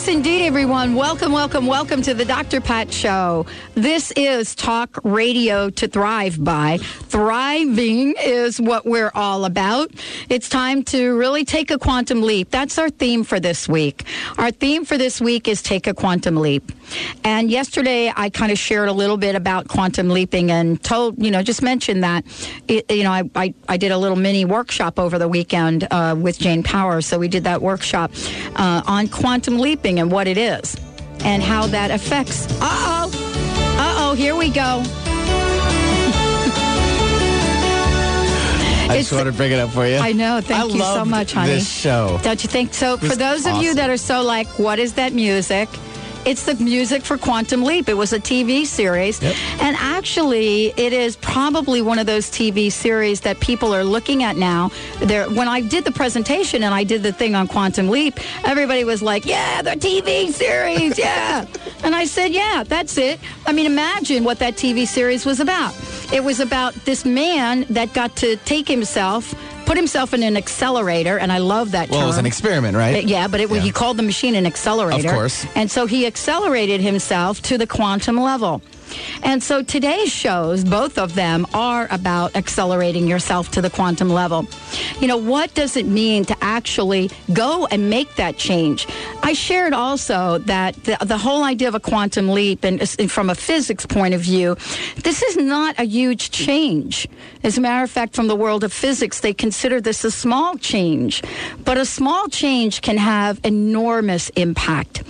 Yes, indeed, everyone. Welcome, welcome, welcome to the Dr. Pat Show. This is talk radio to thrive by. Thriving is what we're all about. It's time to really take a quantum leap. That's our theme for this week. Our theme for this week is take a quantum leap. And yesterday, I kind of shared a little bit about quantum leaping and told, you know, just mentioned that, it, you know, I, I, I, did a little mini workshop over the weekend uh, with Jane Power. So we did that workshop uh, on quantum leaping and what it is and how that affects. Uh oh. Uh oh, here we go. I just want to bring it up for you. I know. Thank I you so much, honey. This show. Don't you think so? For those awesome. of you that are so like, what is that music? It's the music for Quantum Leap. It was a TV series. Yep. And actually, it is probably one of those TV series that people are looking at now. There, when I did the presentation and I did the thing on Quantum Leap, everybody was like, yeah, the TV series, yeah. and I said, yeah, that's it. I mean, imagine what that TV series was about. It was about this man that got to take himself put himself in an accelerator, and I love that well, term. it was an experiment, right? Yeah, but it, yeah. he called the machine an accelerator. Of course. And so he accelerated himself to the quantum level. And so today's shows, both of them, are about accelerating yourself to the quantum level. You know, what does it mean to actually go and make that change? I shared also that the, the whole idea of a quantum leap, and, and from a physics point of view, this is not a huge change. As a matter of fact, from the world of physics, they consider this a small change. But a small change can have enormous impact.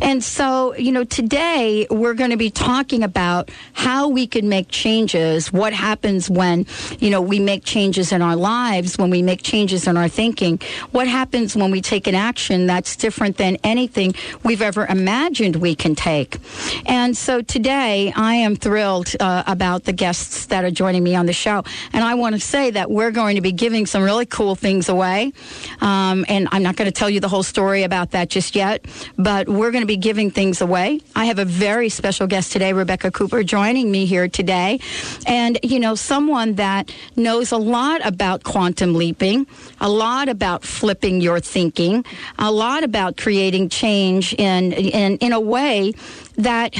And so, you know, today we're going to be talking about about how we can make changes, what happens when, you know, we make changes in our lives, when we make changes in our thinking, what happens when we take an action that's different than anything we've ever imagined we can take. And so today I am thrilled uh, about the guests that are joining me on the show. And I want to say that we're going to be giving some really cool things away. Um, and I'm not going to tell you the whole story about that just yet, but we're going to be giving things away. I have a very special guest today, Rebecca Cooper joining me here today. And, you know, someone that knows a lot about quantum leaping, a lot about flipping your thinking, a lot about creating change in, in, in a way that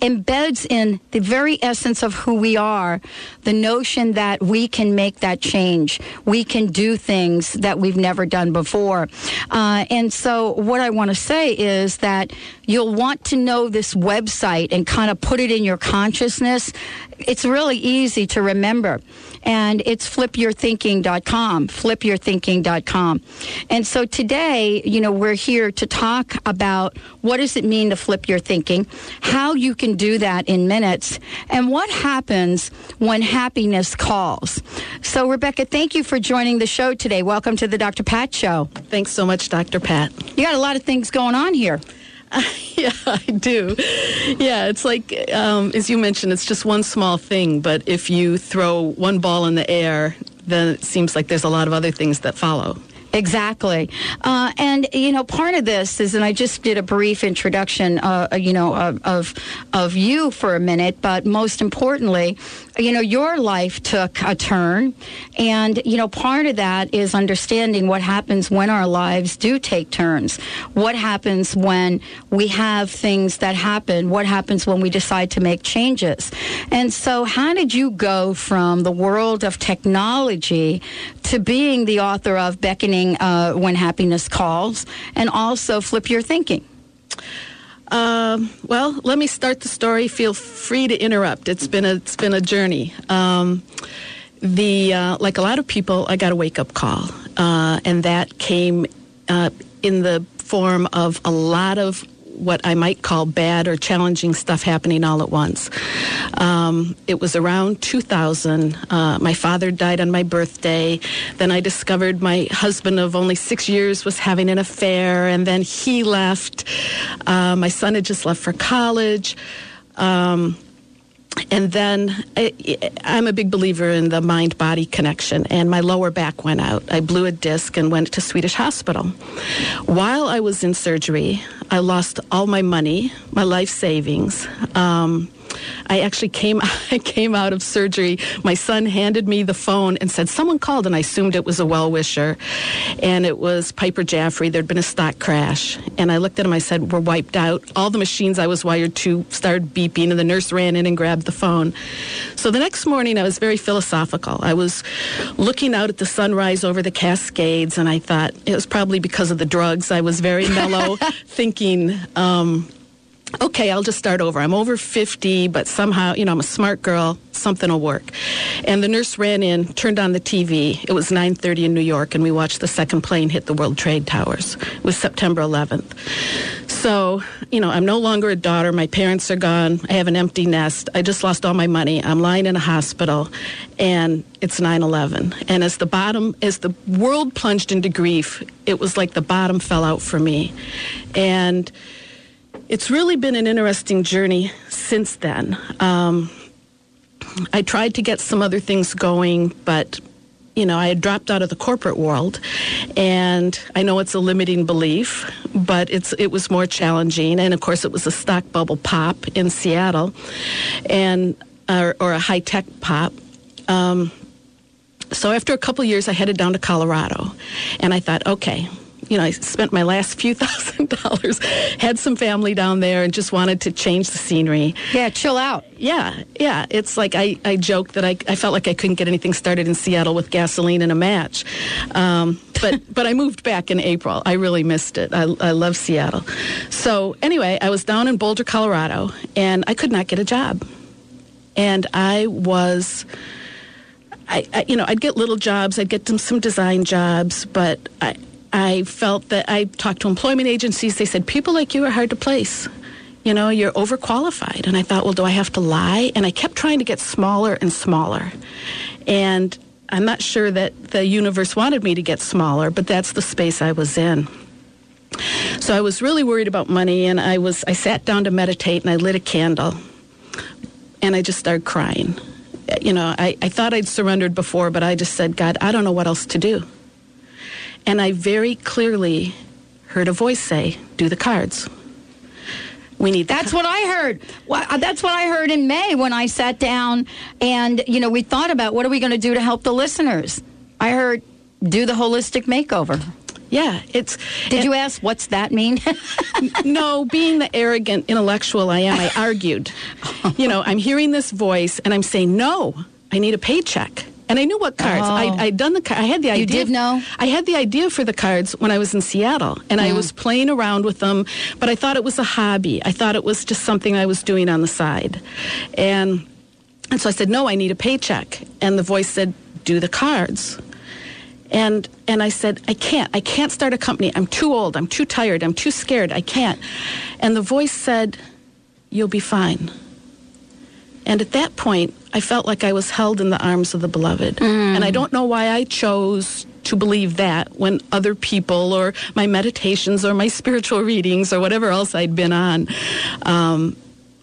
embeds in the very essence of who we are the notion that we can make that change. We can do things that we've never done before. Uh, and so, what I want to say is that you'll want to know this website and kind of put it in your consciousness. It's really easy to remember and it's flipyourthinking.com, flipyourthinking.com. And so today, you know, we're here to talk about what does it mean to flip your thinking, how you can do that in minutes, and what happens when happiness calls. So, Rebecca, thank you for joining the show today. Welcome to the Dr. Pat Show. Thanks so much, Dr. Pat. You got a lot of things going on here. yeah, I do. Yeah, it's like, um, as you mentioned, it's just one small thing, but if you throw one ball in the air, then it seems like there's a lot of other things that follow. Exactly. Uh, and, you know, part of this is, and I just did a brief introduction, uh, you know, of, of, of you for a minute, but most importantly, you know, your life took a turn. And, you know, part of that is understanding what happens when our lives do take turns. What happens when we have things that happen? What happens when we decide to make changes? And so, how did you go from the world of technology to being the author of Beckoning uh, When Happiness Calls and also Flip Your Thinking? Um, well, let me start the story. Feel free to interrupt. It's been a it's been a journey. Um, the uh, like a lot of people, I got a wake up call, uh, and that came uh, in the form of a lot of what I might call bad or challenging stuff happening all at once. Um, it was around 2000. Uh, my father died on my birthday. Then I discovered my husband of only six years was having an affair, and then he left. Uh, my son had just left for college. Um, and then I, I'm a big believer in the mind body connection, and my lower back went out. I blew a disc and went to Swedish Hospital. While I was in surgery, I lost all my money, my life savings. Um, I actually came I came out of surgery. My son handed me the phone and said someone called, and I assumed it was a well wisher, and it was Piper Jaffray. There'd been a stock crash, and I looked at him. I said, "We're wiped out." All the machines I was wired to started beeping, and the nurse ran in and grabbed the phone. So the next morning, I was very philosophical. I was looking out at the sunrise over the Cascades, and I thought it was probably because of the drugs. I was very mellow, thinking. Um, okay, I'll just start over. I'm over 50, but somehow, you know, I'm a smart girl. Something will work. And the nurse ran in, turned on the TV. It was 9:30 in New York, and we watched the second plane hit the World Trade Towers. It was September 11th. So, you know, I'm no longer a daughter. My parents are gone. I have an empty nest. I just lost all my money. I'm lying in a hospital, and it's 9/11. And as the bottom, as the world plunged into grief, it was like the bottom fell out for me, and it's really been an interesting journey since then. Um, I tried to get some other things going, but you know, I had dropped out of the corporate world, and I know it's a limiting belief, but it's it was more challenging. And of course, it was a stock bubble pop in Seattle, and or, or a high tech pop. Um, so after a couple years, I headed down to Colorado, and I thought, okay, you know, I spent my last few thousand dollars, had some family down there, and just wanted to change the scenery. Yeah, chill out. Yeah, yeah. It's like I, I joked that I, I felt like I couldn't get anything started in Seattle with gasoline and a match. Um, but but I moved back in April. I really missed it. I, I love Seattle. So anyway, I was down in Boulder, Colorado, and I could not get a job. And I was. I, I, you know, I'd get little jobs, I'd get some, some design jobs, but I, I felt that I talked to employment agencies. They said, people like you are hard to place. You know, you're overqualified. And I thought, well, do I have to lie? And I kept trying to get smaller and smaller. And I'm not sure that the universe wanted me to get smaller, but that's the space I was in. So I was really worried about money, and I was I sat down to meditate, and I lit a candle, and I just started crying. You know, I, I thought I'd surrendered before, but I just said, God, I don't know what else to do. And I very clearly heard a voice say, Do the cards. We need That's what I heard. Well, uh, that's what I heard in May when I sat down and, you know, we thought about what are we going to do to help the listeners. I heard do the holistic makeover. Yeah, it's. Did it, you ask what's that mean? no, being the arrogant intellectual I am, I argued. you know, I'm hearing this voice and I'm saying, no, I need a paycheck. And I knew what cards. Oh. I, I'd done the. I had the idea. You did know. I had the idea for the cards when I was in Seattle, and mm. I was playing around with them. But I thought it was a hobby. I thought it was just something I was doing on the side, and and so I said, "No, I need a paycheck." And the voice said, "Do the cards." And and I said, "I can't. I can't start a company. I'm too old. I'm too tired. I'm too scared. I can't." And the voice said, "You'll be fine." And at that point, I felt like I was held in the arms of the beloved. Mm. And I don't know why I chose to believe that when other people or my meditations or my spiritual readings or whatever else I'd been on um,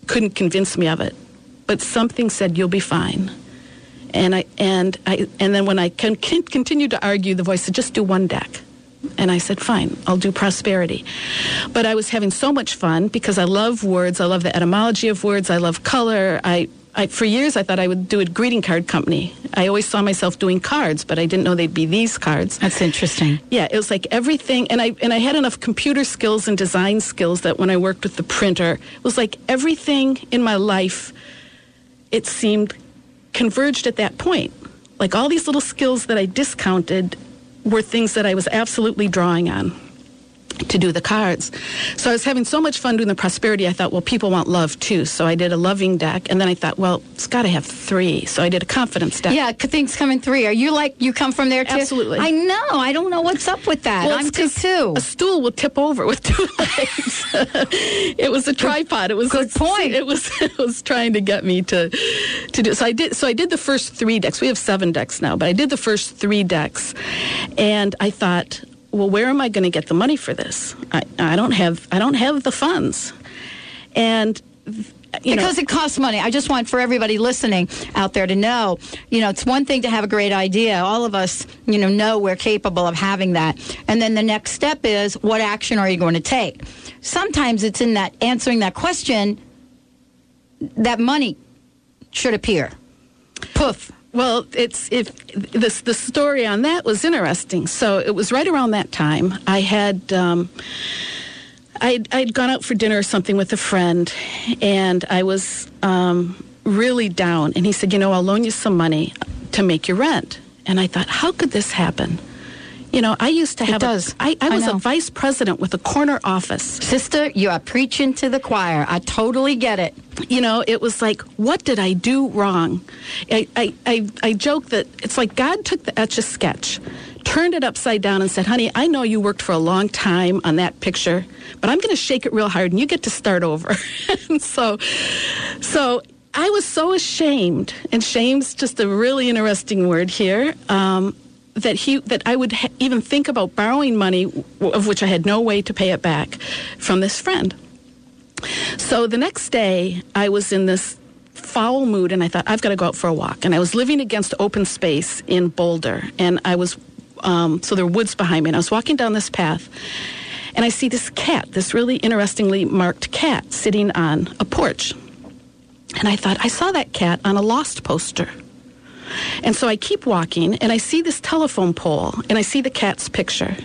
couldn't convince me of it. But something said, "You'll be fine." And I and I and then when I con- continued to argue, the voice said, "Just do one deck." And I said, fine, I'll do prosperity. But I was having so much fun because I love words. I love the etymology of words. I love color. I, I, for years, I thought I would do a greeting card company. I always saw myself doing cards, but I didn't know they'd be these cards. That's interesting. Yeah, it was like everything, and I and I had enough computer skills and design skills that when I worked with the printer, it was like everything in my life. It seemed converged at that point. Like all these little skills that I discounted were things that I was absolutely drawing on to do the cards. So I was having so much fun doing the prosperity. I thought, well, people want love too. So I did a loving deck, and then I thought, well, it's got to have three. So I did a confidence deck. Yeah, things come in three. Are you like you come from there too? Absolutely. I know. I don't know what's up with that. Well, I'm two too. A stool will tip over with two legs. it was a tripod. It was good point. It was it was trying to get me to to do. So I did. So I did the first three decks. We have seven decks now, but I did the first three decks, and I thought well, where am I going to get the money for this? I, I don't have I don't have the funds, and you because know, it costs money. I just want for everybody listening out there to know, you know, it's one thing to have a great idea. All of us, you know, know we're capable of having that. And then the next step is what action are you going to take? Sometimes it's in that answering that question that money should appear. Poof. Well, it's if this the story on that was interesting. So it was right around that time. I had um, I'd, I'd gone out for dinner or something with a friend, and I was um, really down. And he said, "You know, I'll loan you some money to make your rent." And I thought, how could this happen? You know, I used to have. It does. A, I, I I was know. a vice president with a corner office. Sister, you are preaching to the choir. I totally get it. you know, it was like, what did I do wrong? I, I, I, I joke that it's like God took the etch a sketch, turned it upside down, and said, honey, I know you worked for a long time on that picture, but I'm going to shake it real hard and you get to start over. and so, so I was so ashamed, and shame's just a really interesting word here. Um, that he that I would ha- even think about borrowing money of which I had no way to pay it back from this friend. So the next day, I was in this foul mood and I thought, I've got to go out for a walk. And I was living against open space in Boulder. And I was, um, so there were woods behind me. And I was walking down this path and I see this cat, this really interestingly marked cat, sitting on a porch. And I thought, I saw that cat on a lost poster. And so I keep walking and I see this telephone pole and I see the cat's picture.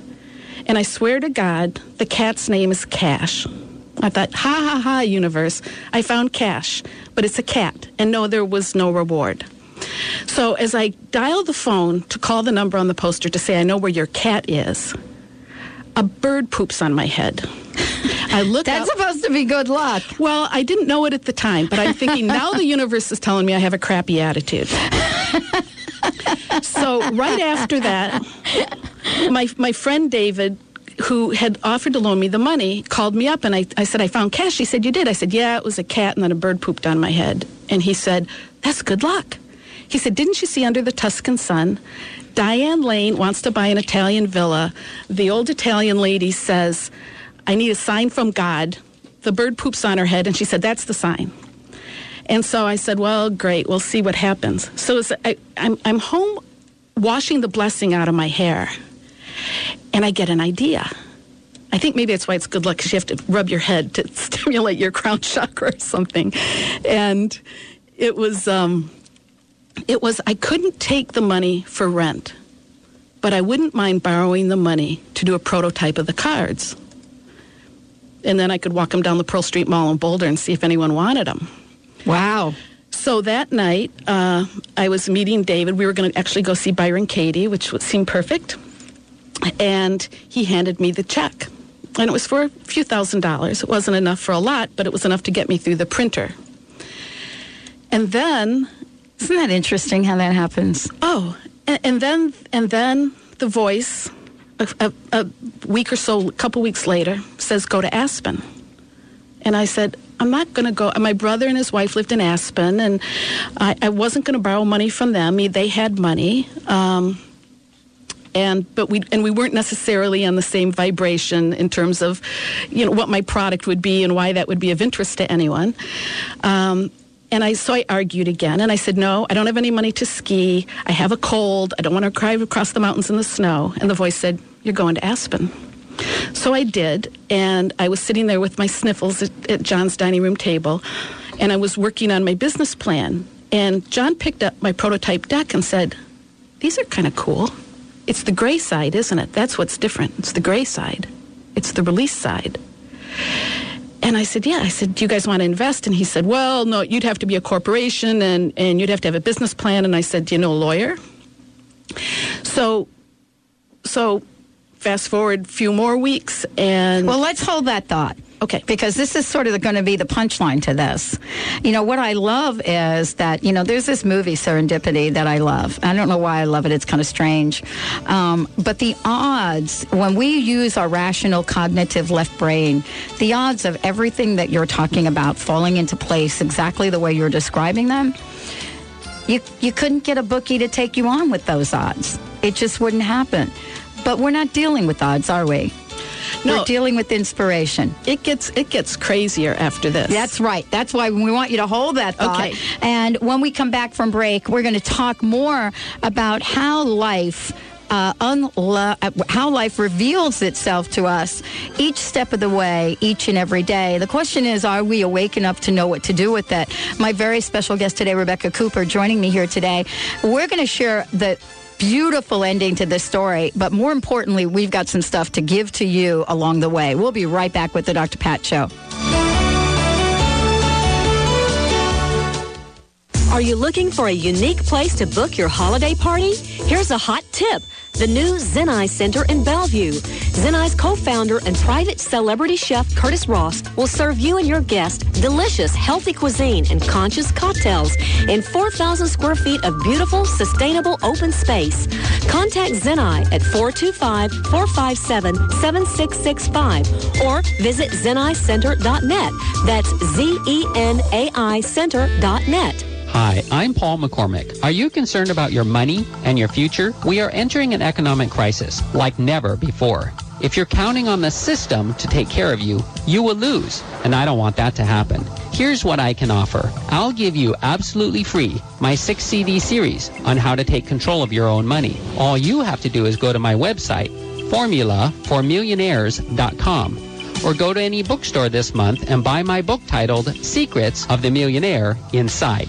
And I swear to God, the cat's name is Cash. I thought, ha ha ha, universe. I found Cash, but it's a cat. And no, there was no reward. So as I dial the phone to call the number on the poster to say, I know where your cat is, a bird poops on my head. I look That's out- supposed to be good luck. well, I didn't know it at the time, but I'm thinking now the universe is telling me I have a crappy attitude. so right after that, my my friend David, who had offered to loan me the money, called me up and I, I said, I found cash. He said, You did? I said, Yeah, it was a cat and then a bird pooped on my head. And he said, That's good luck. He said, Didn't you see under the Tuscan sun? Diane Lane wants to buy an Italian villa. The old Italian lady says, I need a sign from God. The bird poops on her head, and she said, That's the sign. And so I said, Well, great, we'll see what happens. So I, I'm, I'm home washing the blessing out of my hair, and I get an idea. I think maybe that's why it's good luck because you have to rub your head to stimulate your crown chakra or something. And it was, um, it was, I couldn't take the money for rent, but I wouldn't mind borrowing the money to do a prototype of the cards. And then I could walk them down the Pearl Street Mall in Boulder and see if anyone wanted them. Wow. So that night, uh, I was meeting David. We were going to actually go see Byron Katie, which seemed perfect. And he handed me the check. And it was for a few thousand dollars. It wasn't enough for a lot, but it was enough to get me through the printer. And then, Isn't that interesting how that happens? oh, and, and then, and then the voice, a, a, a week or so, a couple weeks later, says, "Go to Aspen." And I said, I'm not going to go. My brother and his wife lived in Aspen, and I, I wasn't going to borrow money from them. They had money. Um, and but we and we weren't necessarily on the same vibration in terms of you know what my product would be and why that would be of interest to anyone um, and I so I argued again and I said no I don't have any money to ski I have a cold I don't want to drive across the mountains in the snow and the voice said you're going to Aspen so I did, and I was sitting there with my sniffles at, at John's dining room table, and I was working on my business plan. And John picked up my prototype deck and said, These are kind of cool. It's the gray side, isn't it? That's what's different. It's the gray side, it's the release side. And I said, Yeah. I said, Do you guys want to invest? And he said, Well, no, you'd have to be a corporation and, and you'd have to have a business plan. And I said, Do you know a lawyer? So, so fast forward a few more weeks and Well, let's hold that thought. Okay. Because this is sort of going to be the punchline to this. You know, what I love is that, you know, there's this movie, Serendipity, that I love. I don't know why I love it. It's kind of strange. Um, but the odds, when we use our rational cognitive left brain, the odds of everything that you're talking about falling into place exactly the way you're describing them, you, you couldn't get a bookie to take you on with those odds. It just wouldn't happen. But we're not dealing with odds, are we? No. We're dealing with inspiration. It gets it gets crazier after this. That's right. That's why we want you to hold that thought. Okay. And when we come back from break, we're going to talk more about how life. Uh, unlo- uh, how life reveals itself to us each step of the way, each and every day. The question is, are we awake enough to know what to do with it? My very special guest today, Rebecca Cooper, joining me here today. We're going to share the beautiful ending to this story, but more importantly, we've got some stuff to give to you along the way. We'll be right back with the Dr. Pat Show. Are you looking for a unique place to book your holiday party? Here's a hot tip. The new Zenai Center in Bellevue. Zenai's co-founder and private celebrity chef Curtis Ross will serve you and your guests delicious, healthy cuisine and conscious cocktails in 4,000 square feet of beautiful, sustainable open space. Contact Zenai at 425-457-7665 or visit zenaicenter.net. That's Z-E-N-A-I center.net. Hi, I'm Paul McCormick. Are you concerned about your money and your future? We are entering an economic crisis like never before. If you're counting on the system to take care of you, you will lose, and I don't want that to happen. Here's what I can offer. I'll give you absolutely free my six CD series on how to take control of your own money. All you have to do is go to my website, formulaformillionaires.com, or go to any bookstore this month and buy my book titled Secrets of the Millionaire Inside.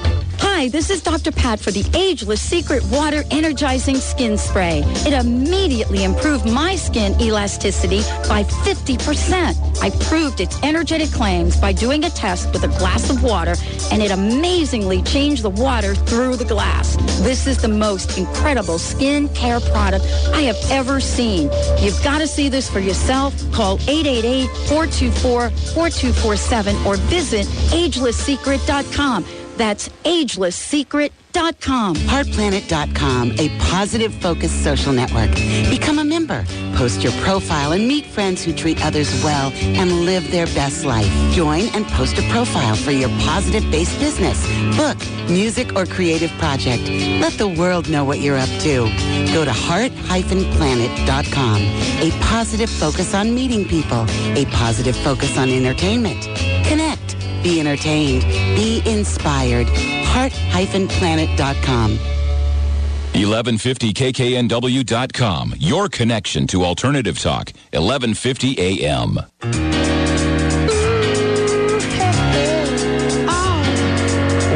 Hi, this is Dr. Pat for the Ageless Secret Water Energizing Skin Spray. It immediately improved my skin elasticity by 50%. I proved its energetic claims by doing a test with a glass of water, and it amazingly changed the water through the glass. This is the most incredible skin care product I have ever seen. You've got to see this for yourself. Call 888-424-4247 or visit agelesssecret.com. That's agelesssecret.com. Heartplanet.com, a positive focused social network. Become a member. Post your profile and meet friends who treat others well and live their best life. Join and post a profile for your positive-based business, book, music, or creative project. Let the world know what you're up to. Go to heart-planet.com. A positive focus on meeting people. A positive focus on entertainment. Connect. Be entertained. Be inspired. Heart-planet.com. 1150kknw.com. Your connection to alternative talk. 1150 AM.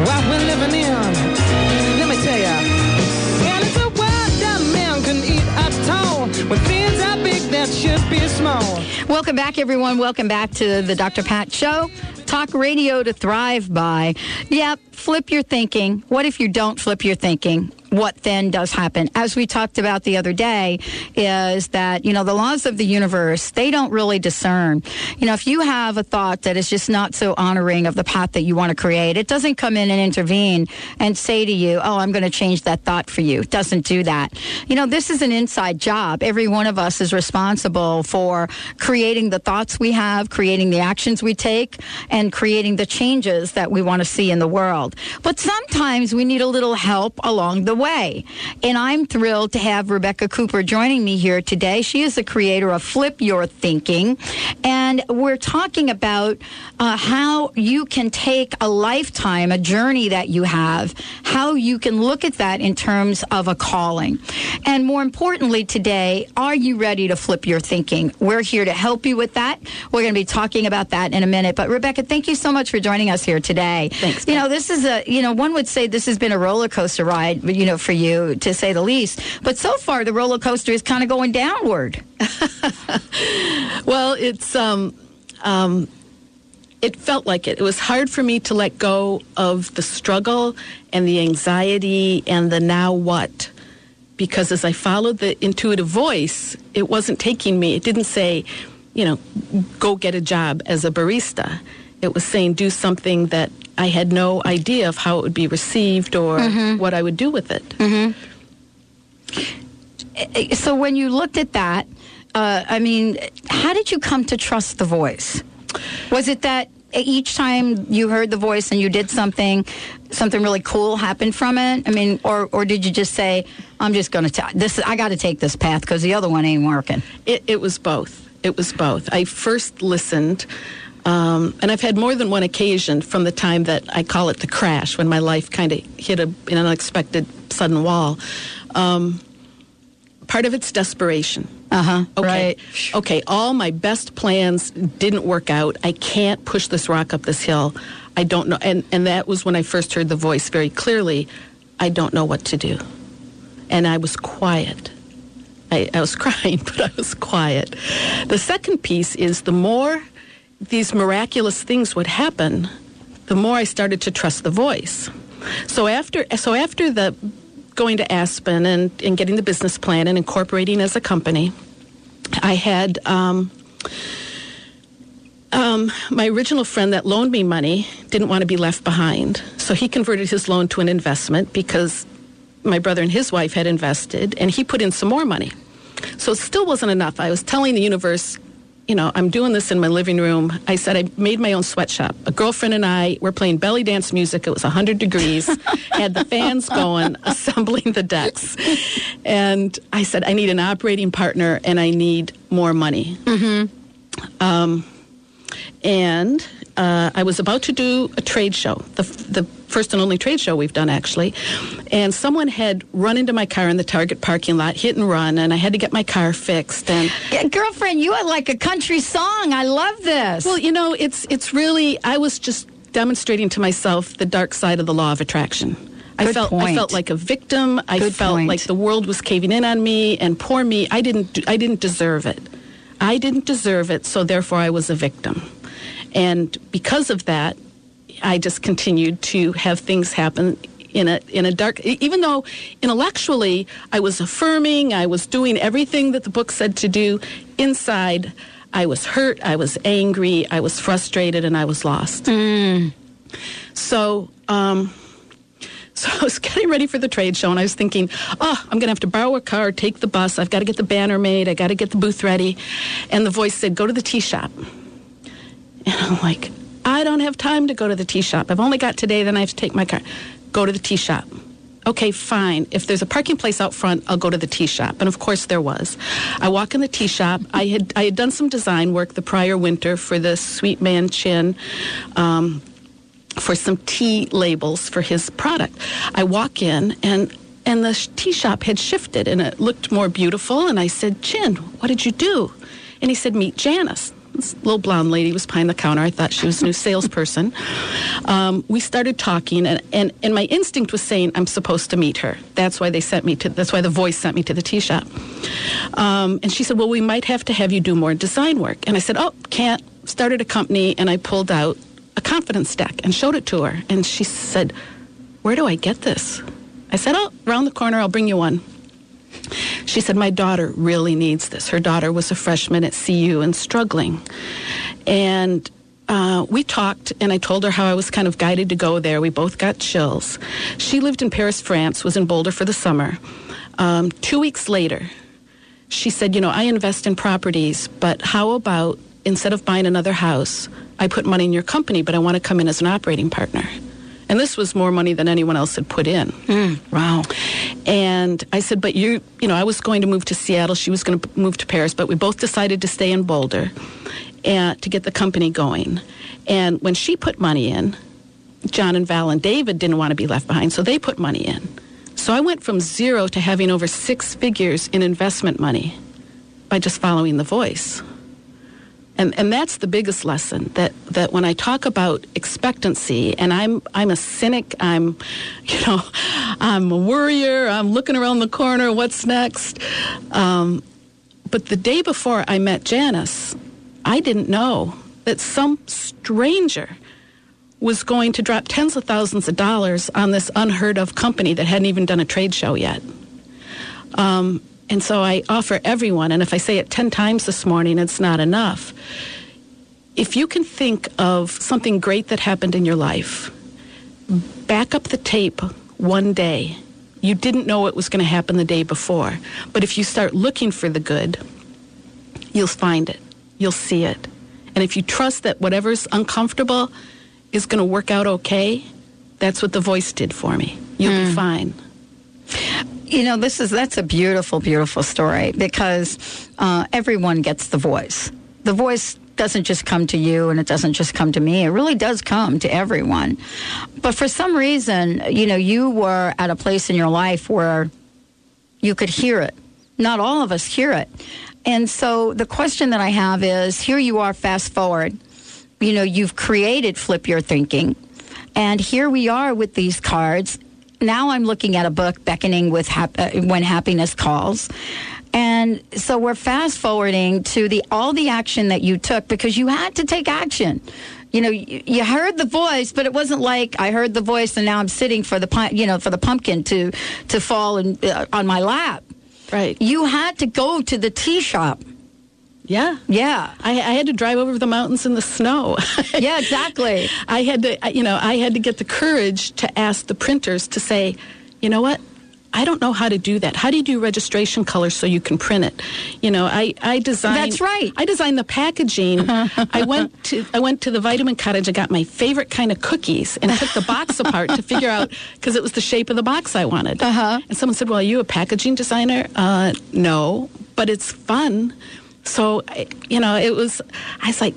what we're living in. Let me tell ya. And it's a world that man can eat at all. When things are big that should be small. Welcome back, everyone. Welcome back to the Dr. Pat Show. Talk radio to thrive by. Yep, flip your thinking. What if you don't flip your thinking? What then does happen? As we talked about the other day, is that, you know, the laws of the universe, they don't really discern. You know, if you have a thought that is just not so honoring of the path that you want to create, it doesn't come in and intervene and say to you, oh, I'm going to change that thought for you. It doesn't do that. You know, this is an inside job. Every one of us is responsible for creating the thoughts we have, creating the actions we take, and creating the changes that we want to see in the world. But sometimes we need a little help along the way way. And I'm thrilled to have Rebecca Cooper joining me here today. She is the creator of Flip Your Thinking. And we're talking about uh, how you can take a lifetime, a journey that you have, how you can look at that in terms of a calling. And more importantly, today, are you ready to flip your thinking? We're here to help you with that. We're going to be talking about that in a minute. But Rebecca, thank you so much for joining us here today. Thanks, You know, this is a, you know, one would say this has been a roller coaster ride, but you know, for you, to say the least. But so far, the roller coaster is kind of going downward. Well, it's um, um, it felt like it. It was hard for me to let go of the struggle and the anxiety and the now what, because as I followed the intuitive voice, it wasn't taking me. It didn't say, you know, go get a job as a barista. It was saying do something that I had no idea of how it would be received or mm-hmm. what I would do with it. Mm-hmm. Eh, eh, so when you looked at that, uh, I mean, how did you come to trust the voice? Was it that each time you heard the voice and you did something, something really cool happened from it? I mean, or or did you just say, "I'm just going to this? I got to take this path because the other one ain't working." It, it was both. It was both. I first listened, um, and I've had more than one occasion from the time that I call it the crash, when my life kind of hit a, an unexpected sudden wall. Um, part of it's desperation. Uh huh. Okay. Right. Okay. All my best plans didn't work out. I can't push this rock up this hill. I don't know. And, and that was when I first heard the voice very clearly. I don't know what to do. And I was quiet. I, I was crying, but I was quiet. The second piece is the more these miraculous things would happen, the more I started to trust the voice. So after, so after the going to Aspen and, and getting the business plan and incorporating as a company, I had um, um, my original friend that loaned me money didn't want to be left behind. So he converted his loan to an investment because my brother and his wife had invested, and he put in some more money. So it still wasn't enough. I was telling the universe, you know, I'm doing this in my living room. I said I made my own sweatshop. A girlfriend and I were playing belly dance music. It was 100 degrees, had the fans going, assembling the decks. And I said, I need an operating partner and I need more money. Um, and uh, I was about to do a trade show, the, the first and only trade show we've done actually. And someone had run into my car in the Target parking lot, hit and run, and I had to get my car fixed. And Yeah, Girlfriend, you are like a country song. I love this. well, you know, it's it's really I was just demonstrating to myself the dark side of the law of attraction. Good I felt I felt like a victim. I Good felt point. like the world was caving in on me, and poor me, I didn't I didn't deserve it. I didn't deserve it, so therefore I was a victim. And because of that, I just continued to have things happen in a in a dark even though intellectually I was affirming, I was doing everything that the book said to do, inside I was hurt, I was angry, I was frustrated and I was lost. So um so I was getting ready for the trade show and I was thinking, oh, I'm going to have to borrow a car, take the bus. I've got to get the banner made. I got to get the booth ready. And the voice said, go to the tea shop. And I'm like, I don't have time to go to the tea shop. I've only got today, then I have to take my car. Go to the tea shop. Okay, fine. If there's a parking place out front, I'll go to the tea shop. And of course there was. I walk in the tea shop. I had I had done some design work the prior winter for the Sweet Man Chin. Um, for some tea labels for his product. I walk in and and the tea shop had shifted and it looked more beautiful and I said, "Chin, what did you do?" And he said, "Meet Janice." This little blonde lady was behind the counter. I thought she was a new salesperson. Um, we started talking, and, and, and my instinct was saying, I'm supposed to meet her. That's why they sent me to, that's why the voice sent me to the tea shop. Um, and she said, Well, we might have to have you do more design work. And I said, Oh, can't. Started a company, and I pulled out a confidence deck and showed it to her. And she said, Where do I get this? I said, Oh, around the corner, I'll bring you one. She said, My daughter really needs this. Her daughter was a freshman at CU and struggling. And uh, we talked, and I told her how I was kind of guided to go there. We both got chills. She lived in Paris, France, was in Boulder for the summer. Um, two weeks later, she said, You know, I invest in properties, but how about instead of buying another house, I put money in your company, but I want to come in as an operating partner? And this was more money than anyone else had put in. Hmm. wow. And I said, but you, you know, I was going to move to Seattle. She was going to move to Paris, but we both decided to stay in Boulder and to get the company going. And when she put money in, John and Val and David didn't want to be left behind, so they put money in. So I went from zero to having over six figures in investment money by just following the voice. And, and that's the biggest lesson that, that when I talk about expectancy, and I'm, I'm a cynic, I'm, you know, I'm a worrier, I'm looking around the corner, what's next? Um, but the day before I met Janice, I didn't know that some stranger was going to drop tens of thousands of dollars on this unheard of company that hadn't even done a trade show yet. Um, and so I offer everyone, and if I say it 10 times this morning, it's not enough. If you can think of something great that happened in your life, back up the tape one day. You didn't know it was going to happen the day before. But if you start looking for the good, you'll find it. You'll see it. And if you trust that whatever's uncomfortable is going to work out okay, that's what the voice did for me. You'll be hmm. fine. You know, this is that's a beautiful, beautiful story because uh, everyone gets the voice. The voice doesn't just come to you and it doesn't just come to me. It really does come to everyone. But for some reason, you know, you were at a place in your life where you could hear it. Not all of us hear it. And so the question that I have is here you are, fast forward. You know, you've created Flip Your Thinking. And here we are with these cards. Now I'm looking at a book, Beckoning with hap- uh, When Happiness Calls. And so we're fast forwarding to the all the action that you took because you had to take action. You know, you, you heard the voice, but it wasn't like I heard the voice and now I'm sitting for the you know for the pumpkin to to fall in, uh, on my lap. Right. You had to go to the tea shop. Yeah. Yeah. I, I had to drive over the mountains in the snow. Yeah, exactly. I had to, you know, I had to get the courage to ask the printers to say, you know what? I don't know how to do that. How do you do registration colors so you can print it? You know, I, I designed. That's right. I designed the packaging. I went to I went to the Vitamin Cottage. I got my favorite kind of cookies and took the box apart to figure out because it was the shape of the box I wanted. Uh-huh. And someone said, "Well, are you a packaging designer?" Uh, no, but it's fun. So, you know, it was. I was like,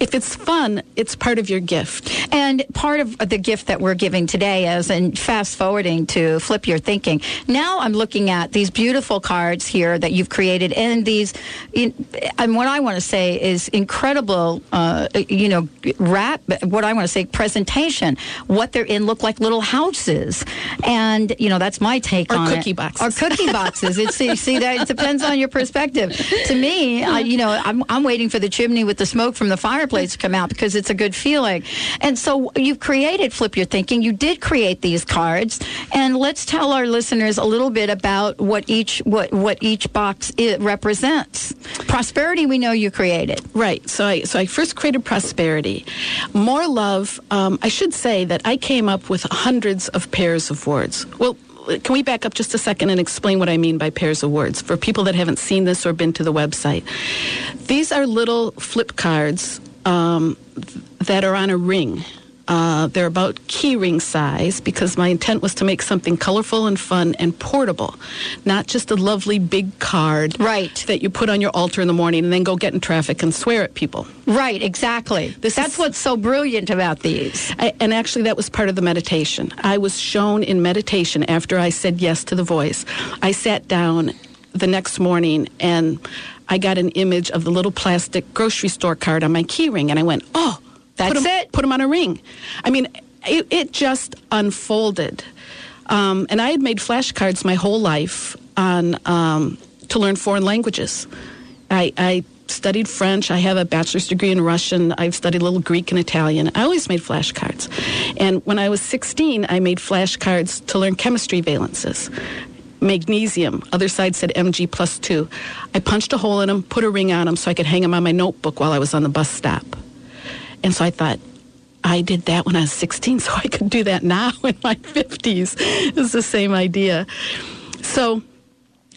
if it's fun, it's part of your gift. And part of the gift that we're giving today is, and fast forwarding to flip your thinking. Now I'm looking at these beautiful cards here that you've created, and these, and what I want to say is incredible. Uh, you know, wrap. What I want to say, presentation. What they're in look like little houses, and you know that's my take Or on cookie it. boxes. Or cookie boxes. It's you see that it depends on your perspective. To me, I, you know, I'm I'm waiting for the chimney with the smoke from the fireplace to come out because it's a good feeling. And so you've created Flip Your Thinking. You did create these cards, and let's tell our listeners a little bit about what each what what each box it represents. Prosperity, we know you created. Right. So I so I first created prosperity, more love. Um, I should say that I came up with hundreds of pairs of words. Well. Can we back up just a second and explain what I mean by pairs of words for people that haven't seen this or been to the website? These are little flip cards um, that are on a ring. Uh, they're about key ring size because my intent was to make something colorful and fun and portable, not just a lovely big card Right. that you put on your altar in the morning and then go get in traffic and swear at people. Right, exactly. This That's is- what's so brilliant about these. I, and actually, that was part of the meditation. I was shown in meditation after I said yes to the voice. I sat down the next morning and I got an image of the little plastic grocery store card on my key ring, and I went, "Oh, That's put 'em- it. Put them on a ring." I mean, it, it just unfolded. Um, and I had made flashcards my whole life on um, to learn foreign languages. I, I studied French. I have a bachelor's degree in Russian. I've studied a little Greek and Italian. I always made flashcards. And when I was 16, I made flashcards to learn chemistry valences. Magnesium. Other side said Mg plus two. I punched a hole in them, put a ring on them so I could hang them on my notebook while I was on the bus stop. And so I thought, I did that when I was 16, so I could do that now in my 50s. It's the same idea. So,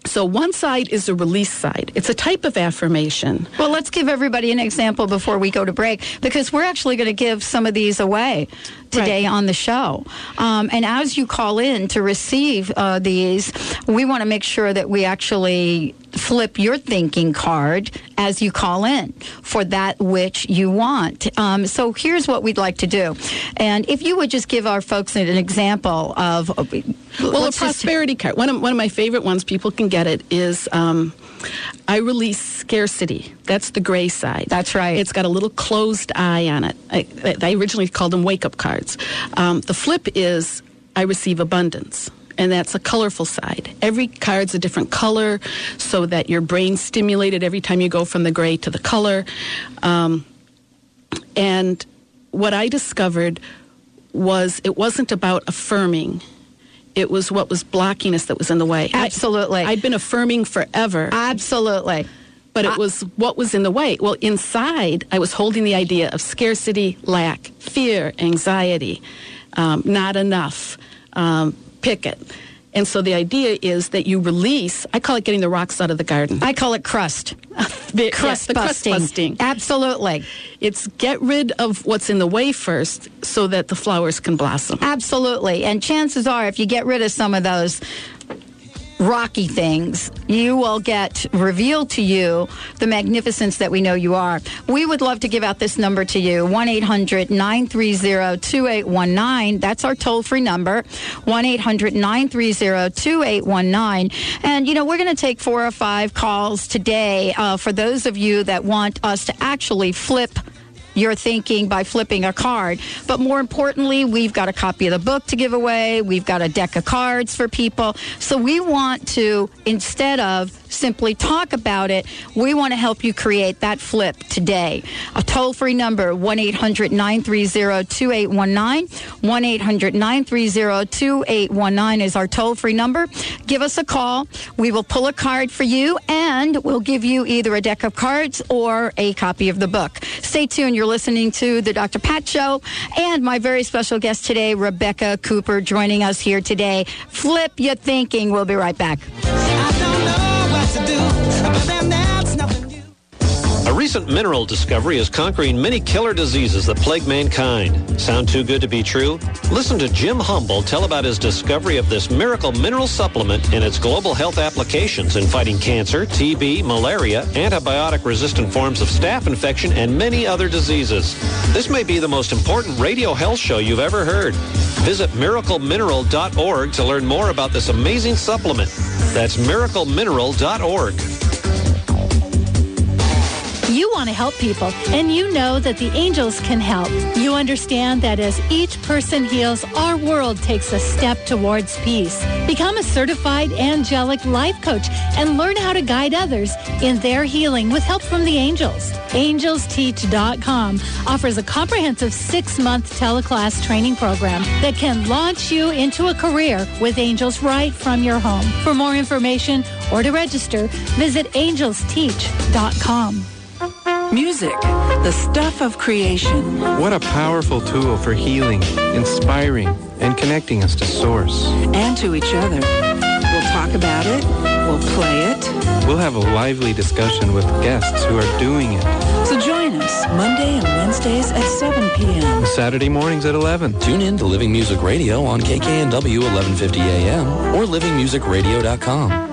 so one side is the release side. It's a type of affirmation. Well, let's give everybody an example before we go to break because we're actually going to give some of these away today on the show. Um, and as you call in to receive uh, these, we want to make sure that we actually flip your thinking card as you call in for that which you want. Um, so here's what we'd like to do. And if you would just give our folks an example of. uh, Well, a let's just- prosperity card. One of, one of my favorite ones, people can get it, is um, I release scarcity. That's the gray side. That's right. It's got a little closed eye on it. I, I originally called them wake up cards. Um, the flip is I receive abundance. And that's a colorful side. Every card's a different color so that your brain's stimulated every time you go from the gray to the color. Um, and what I discovered was it wasn't about affirming. It was what was blocking us that was in the way. Absolutely. I'd been affirming forever, Absolutely. but it was what was in the way. Well, inside, I was holding the idea of scarcity, lack, fear, anxiety, um, not enough, um, pick it. And so the idea is that you release, I call it getting the rocks out of the garden. I call it crust. The- Crust busting. crust busting. Absolutely. It's get rid of what's in the way first so that the flowers can blossom. Absolutely. And chances are, if you get rid of some of those rocky things, you will get revealed to you the magnificence that we know you are. We would love to give out this number to you 1 800 930 2819. That's our toll free number 1 800 930 2819. And, you know, we're going to take four or five calls today uh, for those of you that want us to actually flip your thinking by flipping a card. But more importantly, we've got a copy of the book to give away. We've got a deck of cards for people. So we want to, instead of simply talk about it, we want to help you create that flip today. A toll free number 1 800 930 2819. 1 800 930 2819 is our toll free number. Give us a call. We will pull a card for you and we'll give you either a deck of cards or a copy of the book. Stay tuned. You're listening to the Dr. Pat Show and my very special guest today, Rebecca Cooper, joining us here today. Flip your thinking. We'll be right back. I'm a recent mineral discovery is conquering many killer diseases that plague mankind. Sound too good to be true? Listen to Jim Humble tell about his discovery of this miracle mineral supplement and its global health applications in fighting cancer, TB, malaria, antibiotic-resistant forms of staph infection, and many other diseases. This may be the most important radio health show you've ever heard. Visit miraclemineral.org to learn more about this amazing supplement. That's miraclemineral.org. You want to help people, and you know that the angels can help. You understand that as each person heals, our world takes a step towards peace. Become a certified angelic life coach and learn how to guide others in their healing with help from the angels. AngelsTeach.com offers a comprehensive six-month teleclass training program that can launch you into a career with angels right from your home. For more information or to register, visit angelsteach.com. Music, the stuff of creation. What a powerful tool for healing, inspiring, and connecting us to Source. And to each other. We'll talk about it. We'll play it. We'll have a lively discussion with guests who are doing it. So join us Monday and Wednesdays at 7 p.m. Saturday mornings at 11. Tune in to Living Music Radio on KKNW 1150 AM or livingmusicradio.com.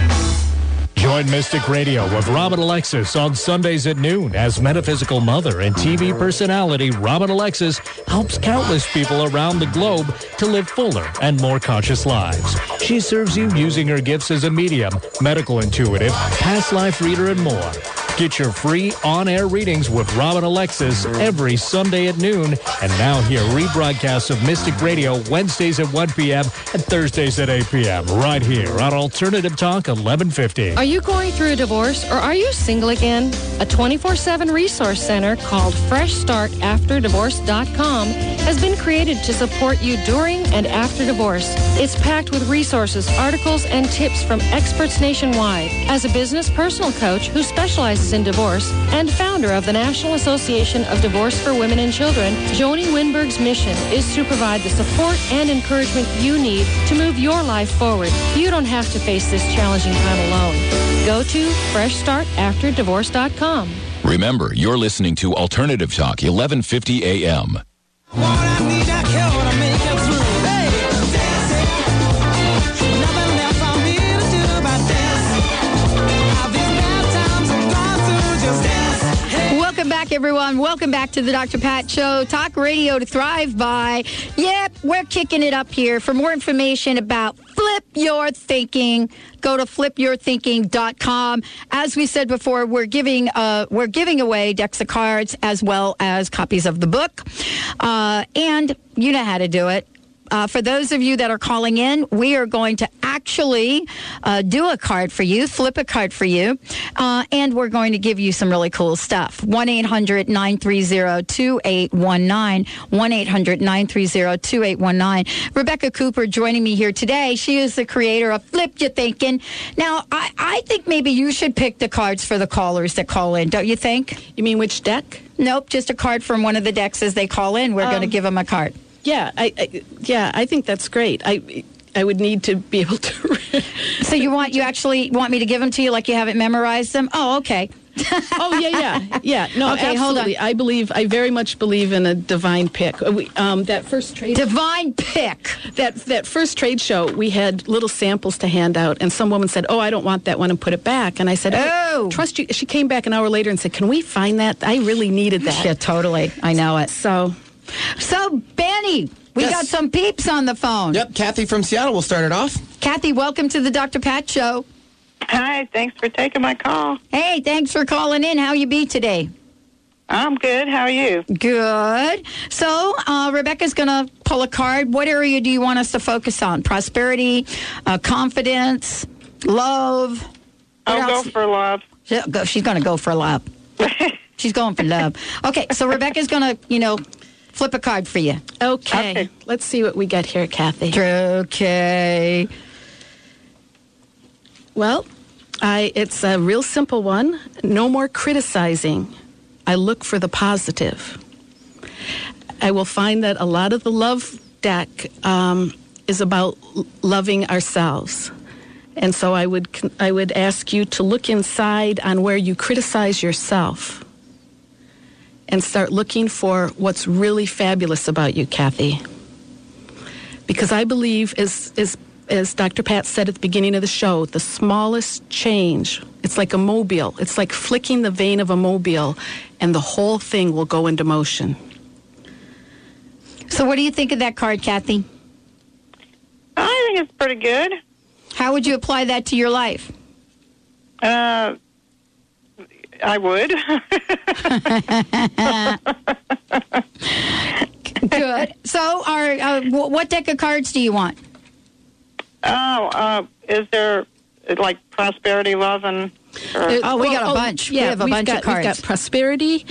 Join Mystic Radio with Robin Alexis on Sundays at noon as metaphysical mother and TV personality Robin Alexis helps countless people around the globe to live fuller and more conscious lives. She serves you using her gifts as a medium, medical intuitive, past life reader, and more. Get your free on-air readings with Robin Alexis every Sunday at noon. And now hear rebroadcasts of Mystic Radio Wednesdays at 1 p.m. and Thursdays at 8 p.m. right here on Alternative Talk 1150. Are you going through a divorce or are you single again? A 24-7 resource center called Fresh Start After Divorce.com has been created to support you during and after divorce. It's packed with resources, articles, and tips from experts nationwide. As a business personal coach who specializes in divorce and founder of the National Association of Divorce for Women and Children, Joni Winberg's mission is to provide the support and encouragement you need to move your life forward. You don't have to face this challenging time alone. Go to freshstartafterdivorce.com. Remember, you're listening to Alternative Talk 1150 AM. Everyone. Welcome back to the Dr. Pat Show. Talk radio to thrive by. Yep, we're kicking it up here. For more information about Flip Your Thinking, go to flipyourthinking.com. As we said before, we're giving uh, we're giving away decks of cards as well as copies of the book, uh, and you know how to do it. Uh, for those of you that are calling in, we are going to actually uh, do a card for you, flip a card for you, uh, and we're going to give you some really cool stuff. 1 800 930 2819. 1 800 930 2819. Rebecca Cooper joining me here today. She is the creator of Flip You Thinking. Now, I, I think maybe you should pick the cards for the callers that call in, don't you think? You mean which deck? Nope, just a card from one of the decks as they call in. We're going to Um, give them a card. Yeah, I, I yeah, I think that's great. I I would need to be able to. So you want you actually want me to give them to you like you haven't memorized them? Oh, okay. oh yeah, yeah, yeah. No, Okay, absolutely. I believe. I very much believe in a divine pick. Uh, We, um, that first trade divine pick. That that first trade show, we had little samples to hand out, and some woman said, "Oh, I don't want that one," and put it back. And I said, "Oh, trust you." She came back an hour later and said, "Can we find that? I really needed that." Yeah, totally. I know it. So, so Benny, we Yes. got some peeps on the phone. Yep, Kathy from Seattle will start it off. Kathy, welcome to the Dr. Pat Show. Hi, thanks for taking my call. Hey, thanks for calling in. How you be today? I'm good. How are you? Good. So, uh, Rebecca's going to pull a card. What area do you want us to focus on? Prosperity, uh, confidence, love? What I'll else? go for love. She'll go- She's going to go for love. She's going for love. Okay, so Rebecca's going to, you know, flip a card for you. okay, let's see what we get here, Kathy. Okay. Well, I it's a real simple one. No more criticizing. I look for the positive. I will find that a lot of the love deck um, is about loving ourselves. And so I would I would ask you to look inside on where you criticize yourself and start looking for what's really fabulous about you, Kathy. Because I believe as as as Dr. Pat said at the beginning of the show, the smallest change, it's like a mobile. It's like flicking the vane of a mobile and the whole thing will go into motion. So, what do you think of that card, Kathy? I think it's pretty good. How would you apply that to your life? Uh, I would. Good. So, our uh, what deck of cards do you want? oh, uh, is there like prosperity, love, and? Or, Uh, Oh, we well, got a oh, bunch. We have a we've bunch of got, We've cards. got prosperity,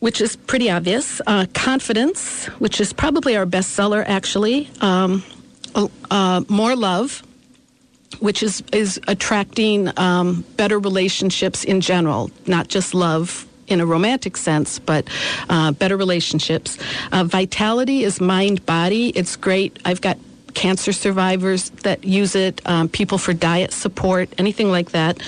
which is pretty obvious. Uh, confidence, which is probably our bestseller, actually. Um, uh, more love, which is is attracting um, better relationships in general, not just love in a romantic sense, but uh, better relationships. Uh, vitality is mind body. It's great. I've got cancer survivors that use it, um, people for diet support, anything like that.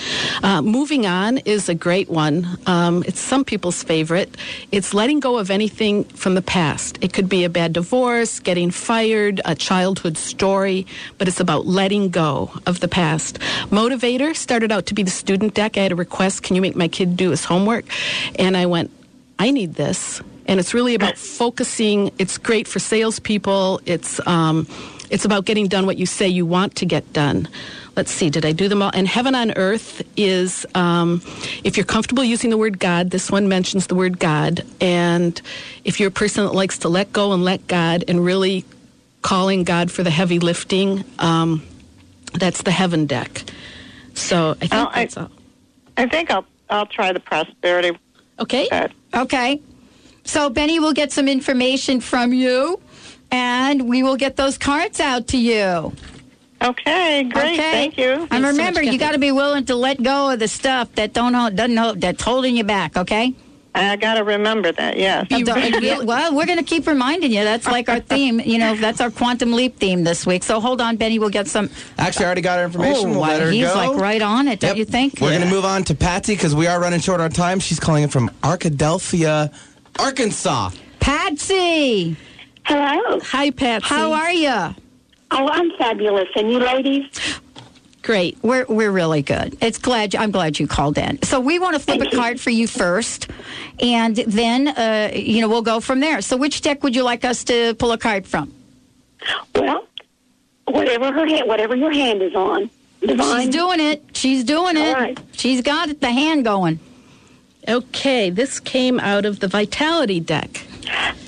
Uh, moving on is a great one. Um, it's some people's favorite. It's letting go of anything from the past. It could be a bad divorce, getting fired, a childhood story, but it's about letting go of the past. Motivator started out to be the student deck. I had a request, can you make my kid do his homework? And I went, I need this. And it's really about focusing. It's great for salespeople. It's um, it's about getting done what you say you want to get done. Let's see, did I do them all? And heaven on earth is, um, if you're comfortable using the word God, this one mentions the word God. And if you're a person that likes to let go and let God and really calling God for the heavy lifting, um, that's the heaven deck. So I think Well, I- that's all. I think I'll I'll try the prosperity. Okay. Okay. So Benny will get some information from you, and we will get those cards out to you. Okay, great. Thank you. And remember, you got to be willing to let go of the stuff that don't hold, doesn't hold, that's holding you back. Okay. I got to remember that. Yes. Yeah, well, we're going to keep reminding you. That's like our theme. You know, that's our quantum leap theme this week. So hold on, Benny. We'll get some. Actually, I already got our information. Oh, we'll wow, he's go. like right on it, don't Yep. you think? We're going to move on to Patsy because we are running short on time. She's calling in from Arkadelphia, Arkansas. Patsy. Hello. Hi, Patsy. How are you? Oh, I'm fabulous. And you ladies? Great. We're we're really good. It's glad I'm glad you called in. So we want to flip a card for you first, and then uh, you know we'll go from there. So which deck would you like us to pull a card from? Well, whatever her hand, whatever your hand is on. Divine. She's doing it. She's doing it. All right. She's got it, the hand going. Okay, this came out of the Vitality deck.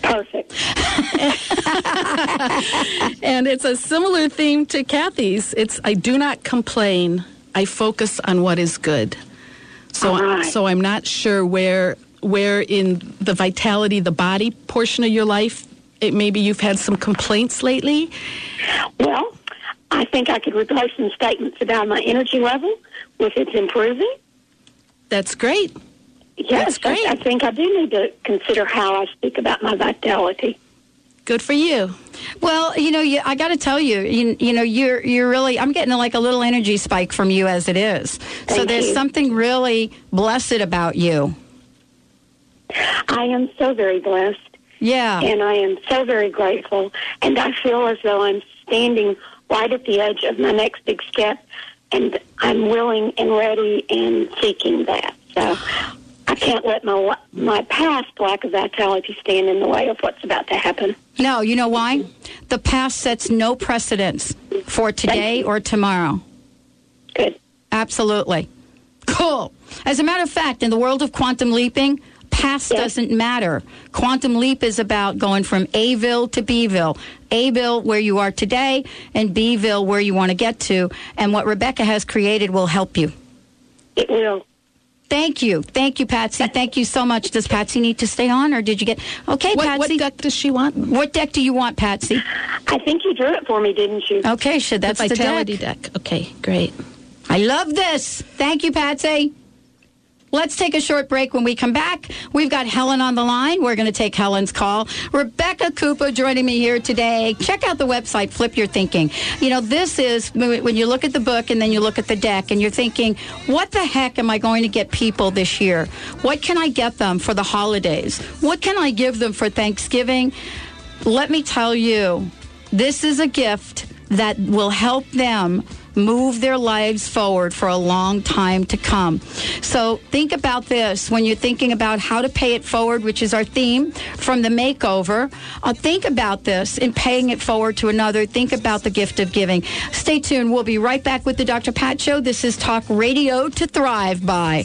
Perfect. and it's a similar theme to Kathy's. It's I do not complain. I focus on what is good. So right. so I'm not sure where where in the vitality, the body portion of your life, it maybe you've had some complaints lately. Well, I think I could replace some statements about my energy level if it's improving. That's great. Yes, great. I, I think I do need to consider how I speak about my vitality. Good for you. Well, you know, you, I got to tell you, you, you know, you're you're really. I'm getting like a little energy spike from you as it is. so there's you. something really blessed about you. I am so very blessed. Yeah. And I am so very grateful. And I feel as though I'm standing right at the edge of my next big step. And I'm willing and ready and seeking that. So I can't let my my past lack of vitality stand in the way of what's about to happen. No, you know why? The past sets no precedence for today or tomorrow. Good. Absolutely. Cool. As a matter of fact, in the world of quantum leaping, past doesn't matter. Quantum leap is about going from Aville to Bville. Aville, where you are today, and Bville, where you want to get to. And what Rebecca has created will help you. It will. Thank you. Thank you, Patsy. Thank you so much. Does Patsy need to stay on, or did you get. Okay, What- Patsy. what deck does she want? What deck do you want, Patsy? I think you drew it for me, didn't you? Okay, should That's the, vitality deck. Okay, great. I love this. Thank you, Patsy. Let's take a short break. When we come back, we've got Helen on the line. We're going to take Helen's call. Rebecca Cooper joining me here today. Check out the website, Flip Your Thinking. You know, this is when you look at the book and then you look at the deck and you're thinking, what the heck am I going to get people this year? What can I get them for the holidays? What can I give them for Thanksgiving? Let me tell you, this is a gift that will help them move their lives forward for a long time to come. So think about this when you're thinking about how to pay it forward, which is our theme from the makeover. Uh, think about this in paying it forward to another. Think about the gift of giving. Stay tuned. We'll be right back with the Dr. Pat Show. This is Talk Radio to Thrive by.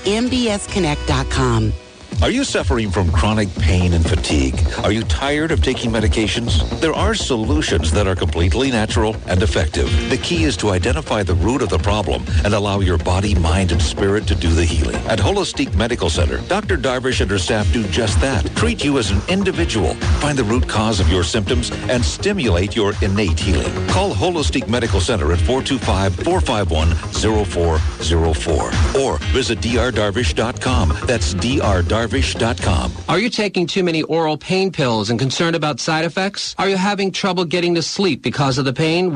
mbsconnect.com. Are you suffering from chronic pain and fatigue? Are you tired of taking medications? There are solutions that are completely natural and effective. The key is to identify the root of the problem and allow your body, mind, and spirit to do the healing. At Holistic Medical Center, Dr. Darvish and her staff do just that. Treat you as an individual, find the root cause of your symptoms, and stimulate your innate healing. Call Holistic Medical Center at 425-451-0404 or visit drdarvish.com. That's drdarvish.com Are you taking too many oral pain pills and concerned about side effects? Are you having trouble getting to sleep because of the pain?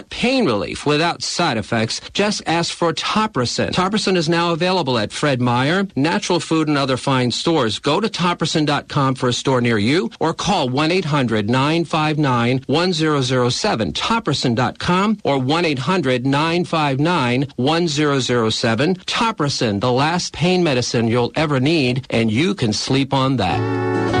pain relief without side effects, just ask for Topricin. Topricin is now available at Fred Meyer, Natural Food, and other fine stores. Go to Topricin.com for a store near you or call 1-800-959-1007. Topricin.com or 1-800-959-1007. Topricin, the last pain medicine you'll ever need, and you can sleep on that.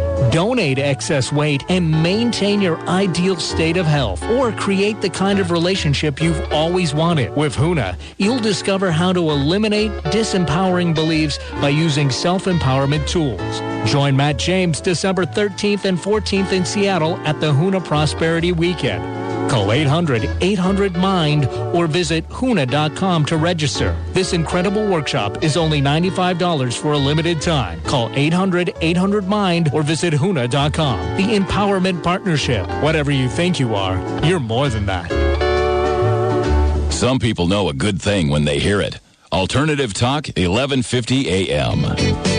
Donate excess weight and maintain your ideal state of health or create the kind of relationship you've always wanted. With Huna, you'll discover how to eliminate disempowering beliefs by using self-empowerment tools. Join Matt James December 13th and 14th in Seattle at the Huna Prosperity Weekend. Call 800-800-MIND or visit HUNA.com to register. This incredible workshop is only $95 for a limited time. Call 800-800-MIND or visit HUNA.com. The Empowerment Partnership. Whatever you think you are, you're more than that. Some people know a good thing when they hear it. Alternative Talk, 1150 a.m.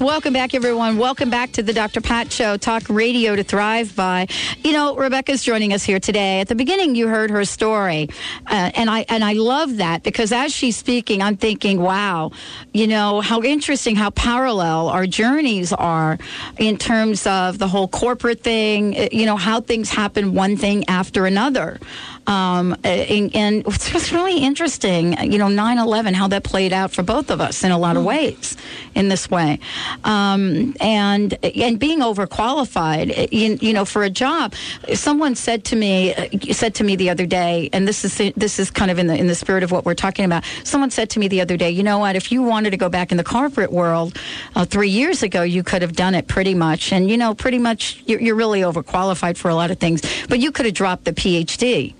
welcome back, everyone. Welcome back to the Dr. Pat Show, talk radio to thrive by. You know, Rebecca's joining us here today. At the beginning, you heard her story, uh, and I and I love that because as she's speaking, I'm thinking, wow, you know, how interesting, how parallel our journeys are in terms of the whole corporate thing. uh, You know, how things happen one thing after another. Um, and, and it's just really interesting, you know, 9 11, how that played out for both of us in a lot of ways in this way. Um, and, and being overqualified, you, you know, for a job. Someone said to me, said to me the other day, and this is, this is kind of in the, in the spirit of what we're talking about. Someone said to me the other day, you know what, if you wanted to go back in the corporate world uh, three years ago, you could have done it pretty much. And, you know, pretty much you're, you're really overqualified for a lot of things, but you could have dropped the PhD.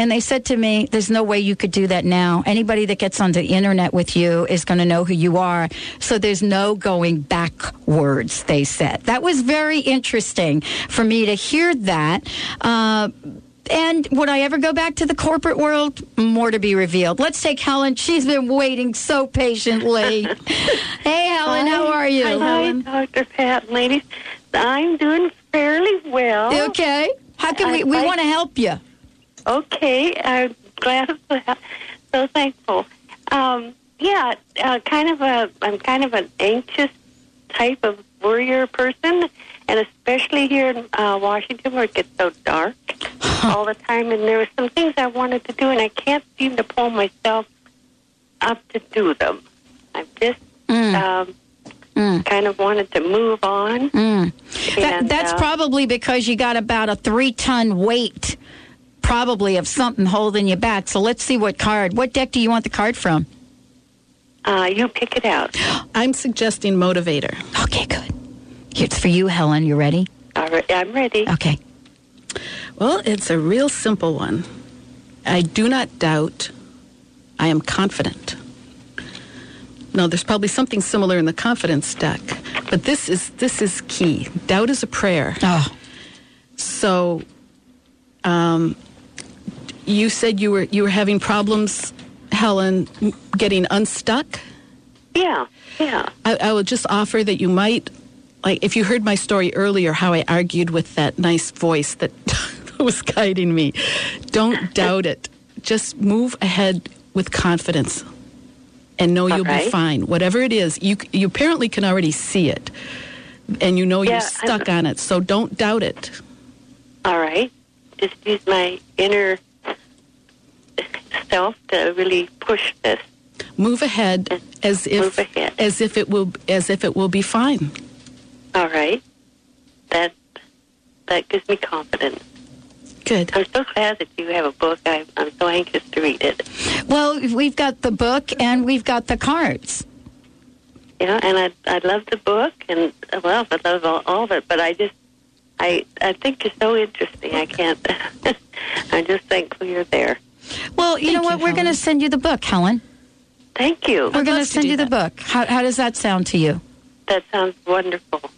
And they said to me, there's no way you could do that now. Anybody that gets on the internet with you is going to know who you are. So there's no going backwards, they said. That was very interesting for me to hear that. Uh, and would I ever go back to the corporate world? More to be revealed. Let's take Helen. She's been waiting so patiently. hey, Helen, how are you? Hi, Dr. Pat, ladies. I'm doing fairly well. Okay. How can we? We want to help you. Okay, I'm glad of that. So thankful. Um, yeah, uh, kind of a. I'm kind of an anxious type of worrier person, and especially here in uh, Washington, where it gets so dark all the time. And there were some things I wanted to do, and I can't seem to pull myself up to do them. I'm just um, kind of wanted to move on. Mm. That, that's uh, probably because you got about a three ton weight, probably of something holding you back. So let's see what card. What deck do you want the card from? Uh, you pick it out. I'm suggesting motivator. Okay, good. It's for you, Helen. You ready? All right, I'm ready. Okay. Well, it's a real simple one. I do not doubt. I am confident. No, there's probably something similar in the confidence deck, but this is this is key. Doubt is a prayer. Oh. So, um, you said you were you were having problems, Helen, getting unstuck. Yeah, yeah. I, I would just offer that you might, like, if you heard my story earlier, how I argued with that nice voice that was guiding me. Don't doubt it. just move ahead with confidence and know you'll be fine. Whatever it is, you you apparently can already see it, and you know Yeah, you're stuck I'm- on it. So don't doubt it. All right. Just use my inner self to really push this. Move ahead as if Move ahead. as if it will as if it will be fine. All right. That that gives me confidence. Good. I'm so glad that you have a book. I, I'm so anxious to read it. Well, we've got the book and we've got the cards. Yeah, and I I love the book, and well, I love all, all of it. But I just I I think you're so interesting. I can't. I'm just thankful you're there. Well, you know what? We're going to send you the book, Helen. Thank you. We're going to send you the book. How, how does that sound to you? That sounds wonderful.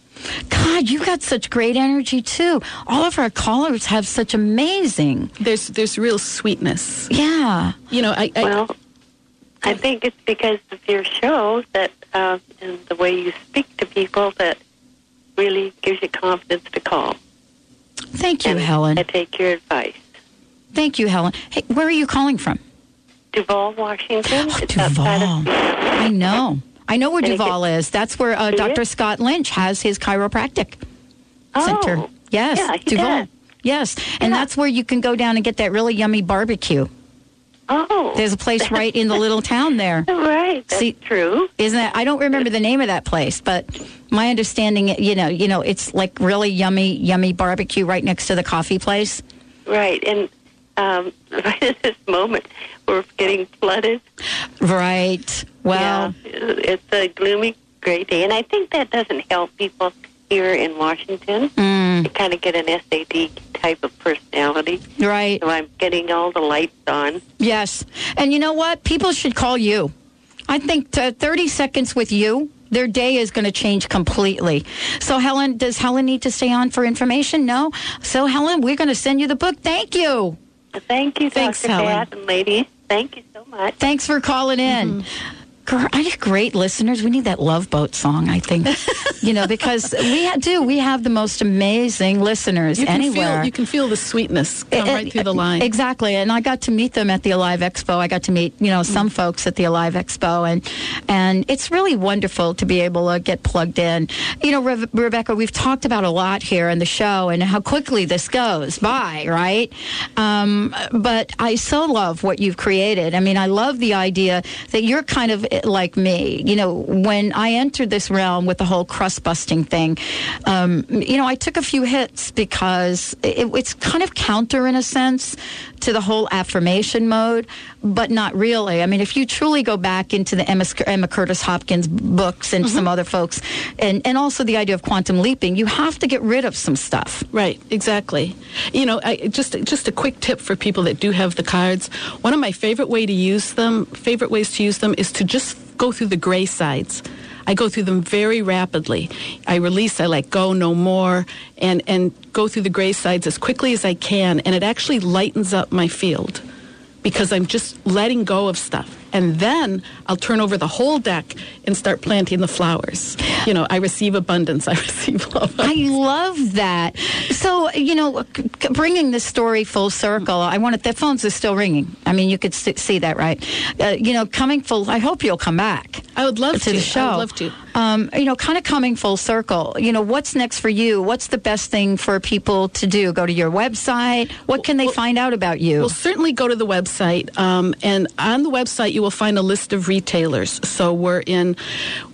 God, you got such great energy too. All of our callers have such amazing. There's there's real sweetness. Yeah. You know, I, I well, I think it's because of your show that uh, and the way you speak to people that really gives you confidence to call. Thank you, And Helen. I take your advice. Thank you, Helen. Hey, where are you calling from? Duvall, Washington. Oh, Duvall. of I know. I know where And Duvall is. That's where uh, Dr. it? Scott Lynch has his chiropractic Oh, center. Yes, yeah, Duvall. does. Yes, and that's where you can go down and get that really yummy barbecue. Oh, There's a place right in the little town there. right. That's See, true. Isn't that? I don't remember the name of that place, but my understanding, you know, you know, it's like really yummy, yummy barbecue right next to the coffee place. Right, and um, right at this moment, we're getting flooded. Right. Well, yeah, it's a gloomy, gray day, and I think that doesn't help people here in Washington. Mm. They kind of get an SAD type of personality. right. So I'm getting all the lights on. Yes. And you know what? People should call you. I think t- 30 seconds with you, their day is going to change completely. So, Helen, does Helen need to stay on for information? No. So, Helen, we're going to send you the book. Thank you. Thank you, Thanks, Dr. Helen. Pat and ladies. Thank you so much. Thanks for calling in. Gr- I have great listeners. We need that Love Boat song, I think. you know, because we ha- do. We have the most amazing listeners you can anywhere. feel you can feel the sweetness come Eh, right through the line. Exactly, and I got to meet them at the Alive Expo. I got to meet you know some folks at the Alive Expo, and and it's really wonderful to be able to get plugged in. You know, Re- Rebecca, we've talked about a lot here in the show and how quickly this goes by, right? Um, but I so love what you've created. I mean, I love the idea that you're kind of eh, like me. You know, when I entered this realm with the whole crust busting thing, um, you know, I took a few hits because it, it's kind of counter in a sense to the whole affirmation mode, but not really. I mean, if you truly go back into the Emma, Emma Curtis Hopkins books and some mm-hmm. other folks, and, and also the idea of quantum leaping, you have to get rid of some stuff. Right, exactly. You know, I, just just a quick tip for people that do have the cards. One of my favorite way to use them, favorite ways to use them, is to just go through the gray sides. I go through them very rapidly. I release, I let go, no more, and and go through the gray sides as quickly as I can, and it actually lightens up my field because I'm just letting go of stuff. And then I'll turn over the whole deck and start planting the flowers. You know, I receive abundance, I receive love. I love that. So, you know, bringing this story full circle, I wanted the phones are still ringing. I mean, you could see that, right? Uh, you know, coming full. I hope you'll come back. I would love to, to. the I show. would love to. Um, you know, kind of coming full circle. You know, what's next for you? What's the best thing for people to do? Go to your website. What can they find out about you? Well, certainly go to the website, um, and on the website you will find a list of retailers. So we're in,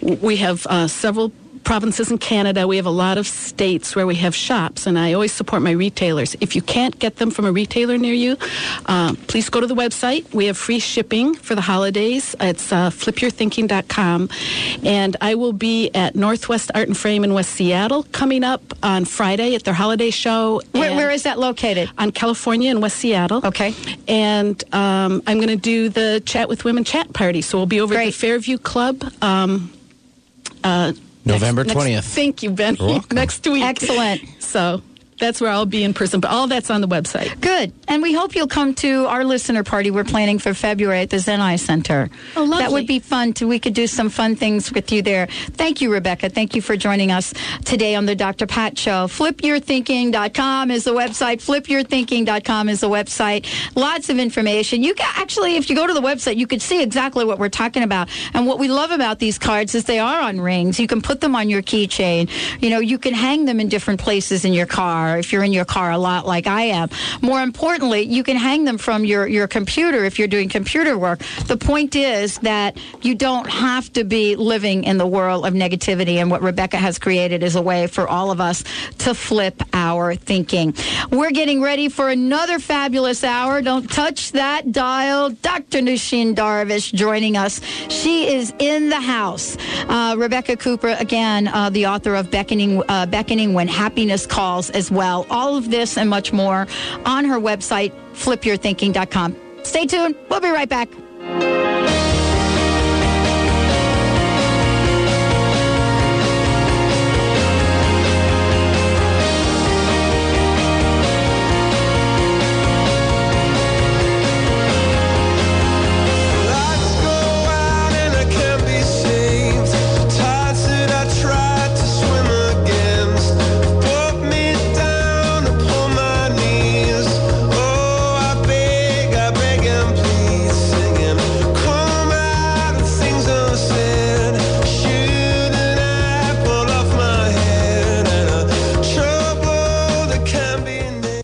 we have uh, several provinces in Canada. We have a lot of states where we have shops, and I always support my retailers. If you can't get them from a retailer near you, uh, please go to the website. We have free shipping for the holidays. It's uh, flipyourthinking.com, and I will be at Northwest Art and Frame in West Seattle coming up on Friday at their holiday show. Where, where is that located? on California in West Seattle. Okay. And um, I'm going to do the Chat with Women chat party. So we'll be over at the Fairview Club. Um, uh, November 20th. Thank you, Ben. Next week. Excellent. So that's where I'll be in person. But all that's on the website. Good. And we hope you'll come to our listener party we're planning for February at the Zenai Center. Oh, lovely. That would be fun. To, we could do some fun things with you there. Thank you, Rebecca. Thank you for joining us today on the Dr. Pat Show. FlipYourThinking.com is the website. FlipYourThinking.com is the website. Lots of information. You can actually, if you go to the website, you could see exactly what we're talking about. And what we love about these cards is they are on rings. You can put them on your keychain. You know, you can hang them in different places in your car if you're in your car a lot like I am. More importantly, you can hang them from your, your computer if you're doing computer work. The point is that you don't have to be living in the world of negativity. And what Rebecca has created is a way for all of us to flip our thinking. We're getting ready for another fabulous hour. Don't touch that dial. Dr. Nooshin Darvish joining us. She is in the house. Uh, Rebecca Cooper, again, uh, the author of Beckoning, uh, Beckoning When Happiness Calls as well. All of this and much more on her website, flipyourthinking.com. Stay tuned. We'll be right back.